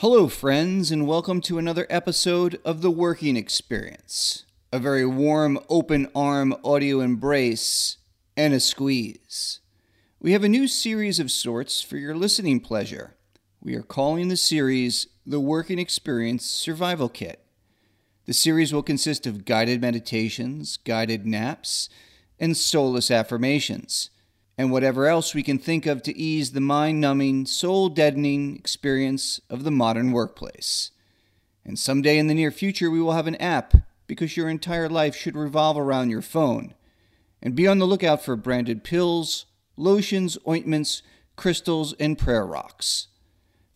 Hello, friends, and welcome to another episode of The Working Experience. A very warm, open arm audio embrace and a squeeze. We have a new series of sorts for your listening pleasure. We are calling the series The Working Experience Survival Kit. The series will consist of guided meditations, guided naps, and soulless affirmations, and whatever else we can think of to ease the mind numbing, soul deadening experience of the modern workplace. And someday in the near future, we will have an app because your entire life should revolve around your phone. And be on the lookout for branded pills, lotions, ointments, crystals, and prayer rocks.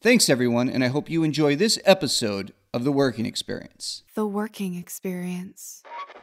Thanks, everyone, and I hope you enjoy this episode of The Working Experience. The working experience.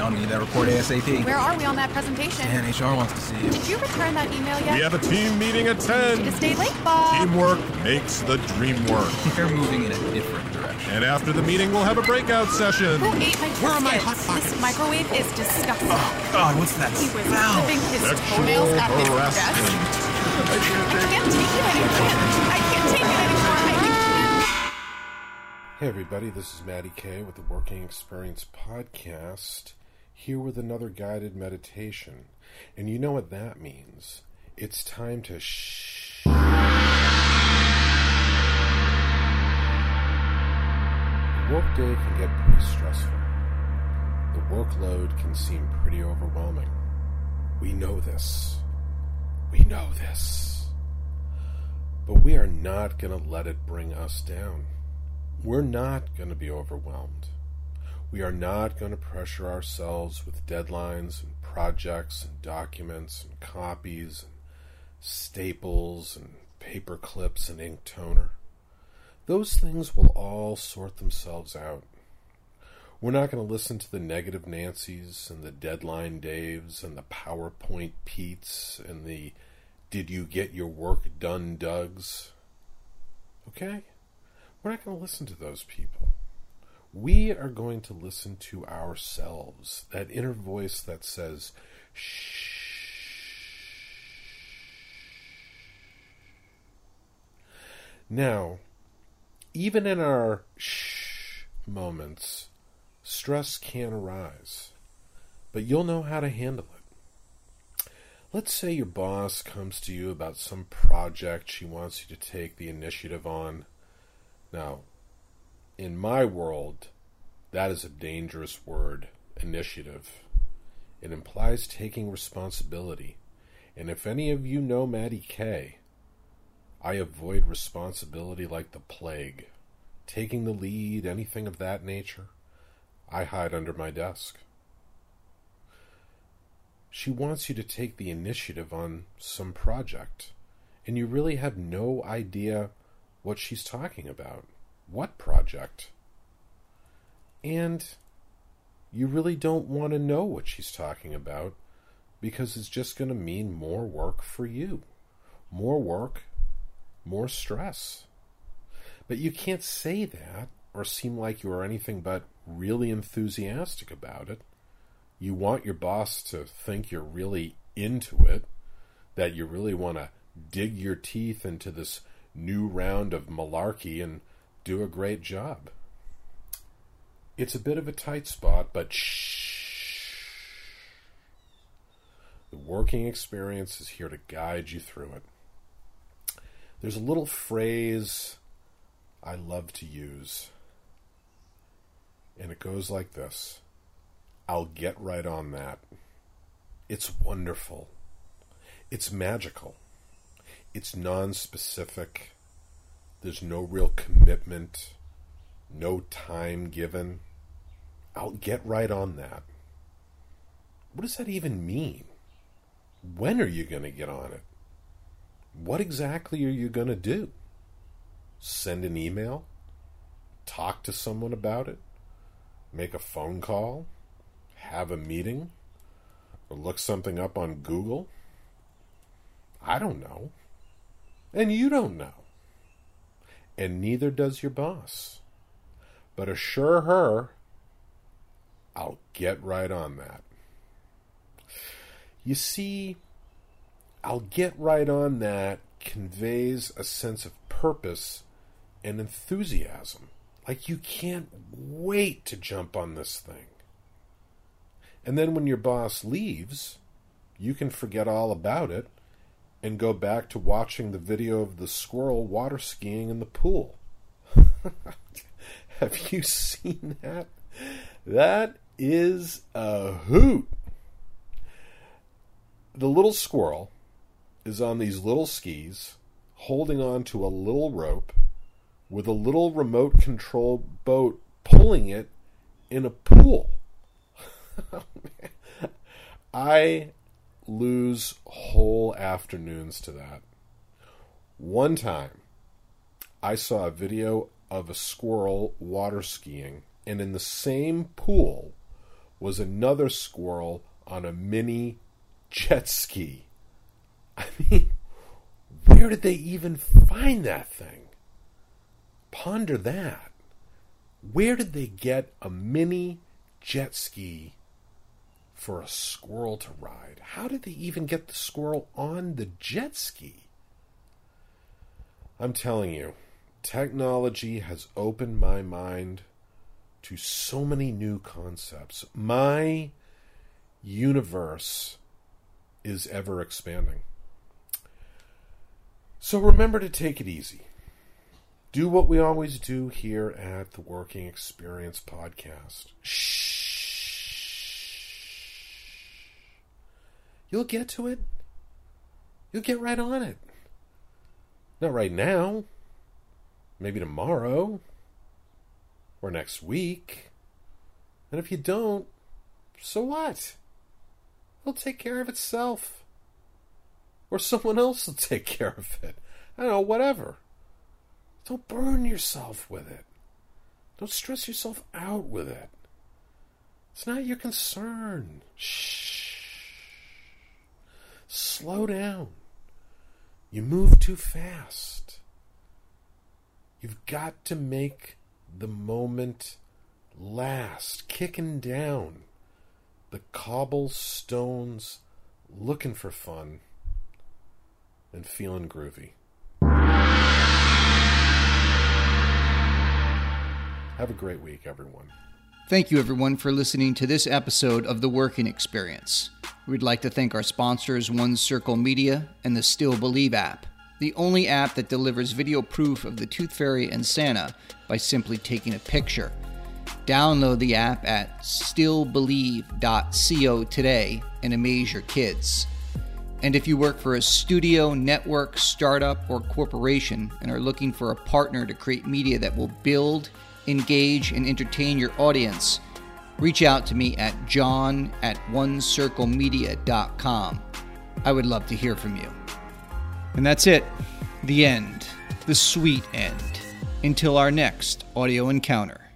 John, we need that report ASAP. Where are we on that presentation? And HR wants to see you. Did you return that email yet? We have a team meeting at 10. You stayed late, Bob. Teamwork makes the dream work. They're moving in a different direction. And after the meeting, we'll have a breakout session. Who ate my Where are my biscuits? hot This microwave is disgusting. Oh, God, what's that He was smell? flipping his Sexual toenails at his desk. I can't take it anymore. I can't take it anymore. Hey everybody, this is Matty K with the Working Experience Podcast, here with another guided meditation. And you know what that means. It's time to shh. Workday can get pretty stressful. The workload can seem pretty overwhelming. We know this. We know this. But we are not going to let it bring us down. We're not going to be overwhelmed. We are not going to pressure ourselves with deadlines and projects and documents and copies and staples and paper clips and ink toner. Those things will all sort themselves out. We're not going to listen to the negative Nancy's and the deadline Daves and the PowerPoint Pete's and the did you get your work done Dougs. Okay? We're not going to listen to those people. We are going to listen to ourselves, that inner voice that says, shh. Now, even in our shh moments, stress can arise, but you'll know how to handle it. Let's say your boss comes to you about some project she wants you to take the initiative on. Now, in my world, that is a dangerous word, initiative. It implies taking responsibility. And if any of you know Matty K, I avoid responsibility like the plague. Taking the lead, anything of that nature, I hide under my desk. She wants you to take the initiative on some project, and you really have no idea what she's talking about. What project? And you really don't want to know what she's talking about because it's just going to mean more work for you. More work, more stress. But you can't say that or seem like you are anything but really enthusiastic about it. You want your boss to think you're really into it, that you really want to dig your teeth into this new round of malarkey and do a great job. It's a bit of a tight spot, but shh. The working experience is here to guide you through it. There's a little phrase I love to use, and it goes like this I'll get right on that. It's wonderful. It's magical. It's non specific. There's no real commitment, no time given. I'll get right on that. What does that even mean? When are you going to get on it? What exactly are you going to do? Send an email? Talk to someone about it? Make a phone call? Have a meeting? Or look something up on Google? I don't know. And you don't know. And neither does your boss. But assure her, I'll get right on that. You see, I'll get right on that conveys a sense of purpose and enthusiasm. Like you can't wait to jump on this thing. And then when your boss leaves, you can forget all about it and go back to watching the video of the squirrel water skiing in the pool. Have you seen that? That is a hoot. The little squirrel is on these little skis, holding on to a little rope with a little remote control boat pulling it in a pool. Oh, I lose whole afternoons to that. One time, I saw a video of a squirrel water skiing, and in the same pool was another squirrel on a mini jet ski. I mean, where did they even find that thing? Ponder that. Where did they get a mini jet ski for a squirrel to ride? How did they even get the squirrel on the jet ski? I'm telling you, technology has opened my mind to so many new concepts. My universe is ever expanding. So remember to take it easy. Do what we always do here at the Working Experience Podcast. Shh. You'll get to it. You'll get right on it. Not right now. Maybe tomorrow. Or next week. And if you don't, so what? It'll take care of itself. Or someone else will take care of it. I don't know, whatever. Don't burn yourself with it. Don't stress yourself out with it. It's not your concern. Shh. Slow down. You move too fast. You've got to make the moment last, kicking down the cobblestones, looking for fun, and feeling groovy. Have a great week, everyone. Thank you, everyone, for listening to this episode of The Working Experience. We'd like to thank our sponsors, One Circle Media and the Still Believe app, the only app that delivers video proof of the Tooth Fairy and Santa by simply taking a picture. Download the app at stillbelieve.co today and amaze your kids. And if you work for a studio, network, startup, or corporation and are looking for a partner to create media that will build, engage, and entertain your audience, reach out to me at john at onecirclemedia.com. I would love to hear from you. And that's it. The end. The sweet end. Until our next audio encounter.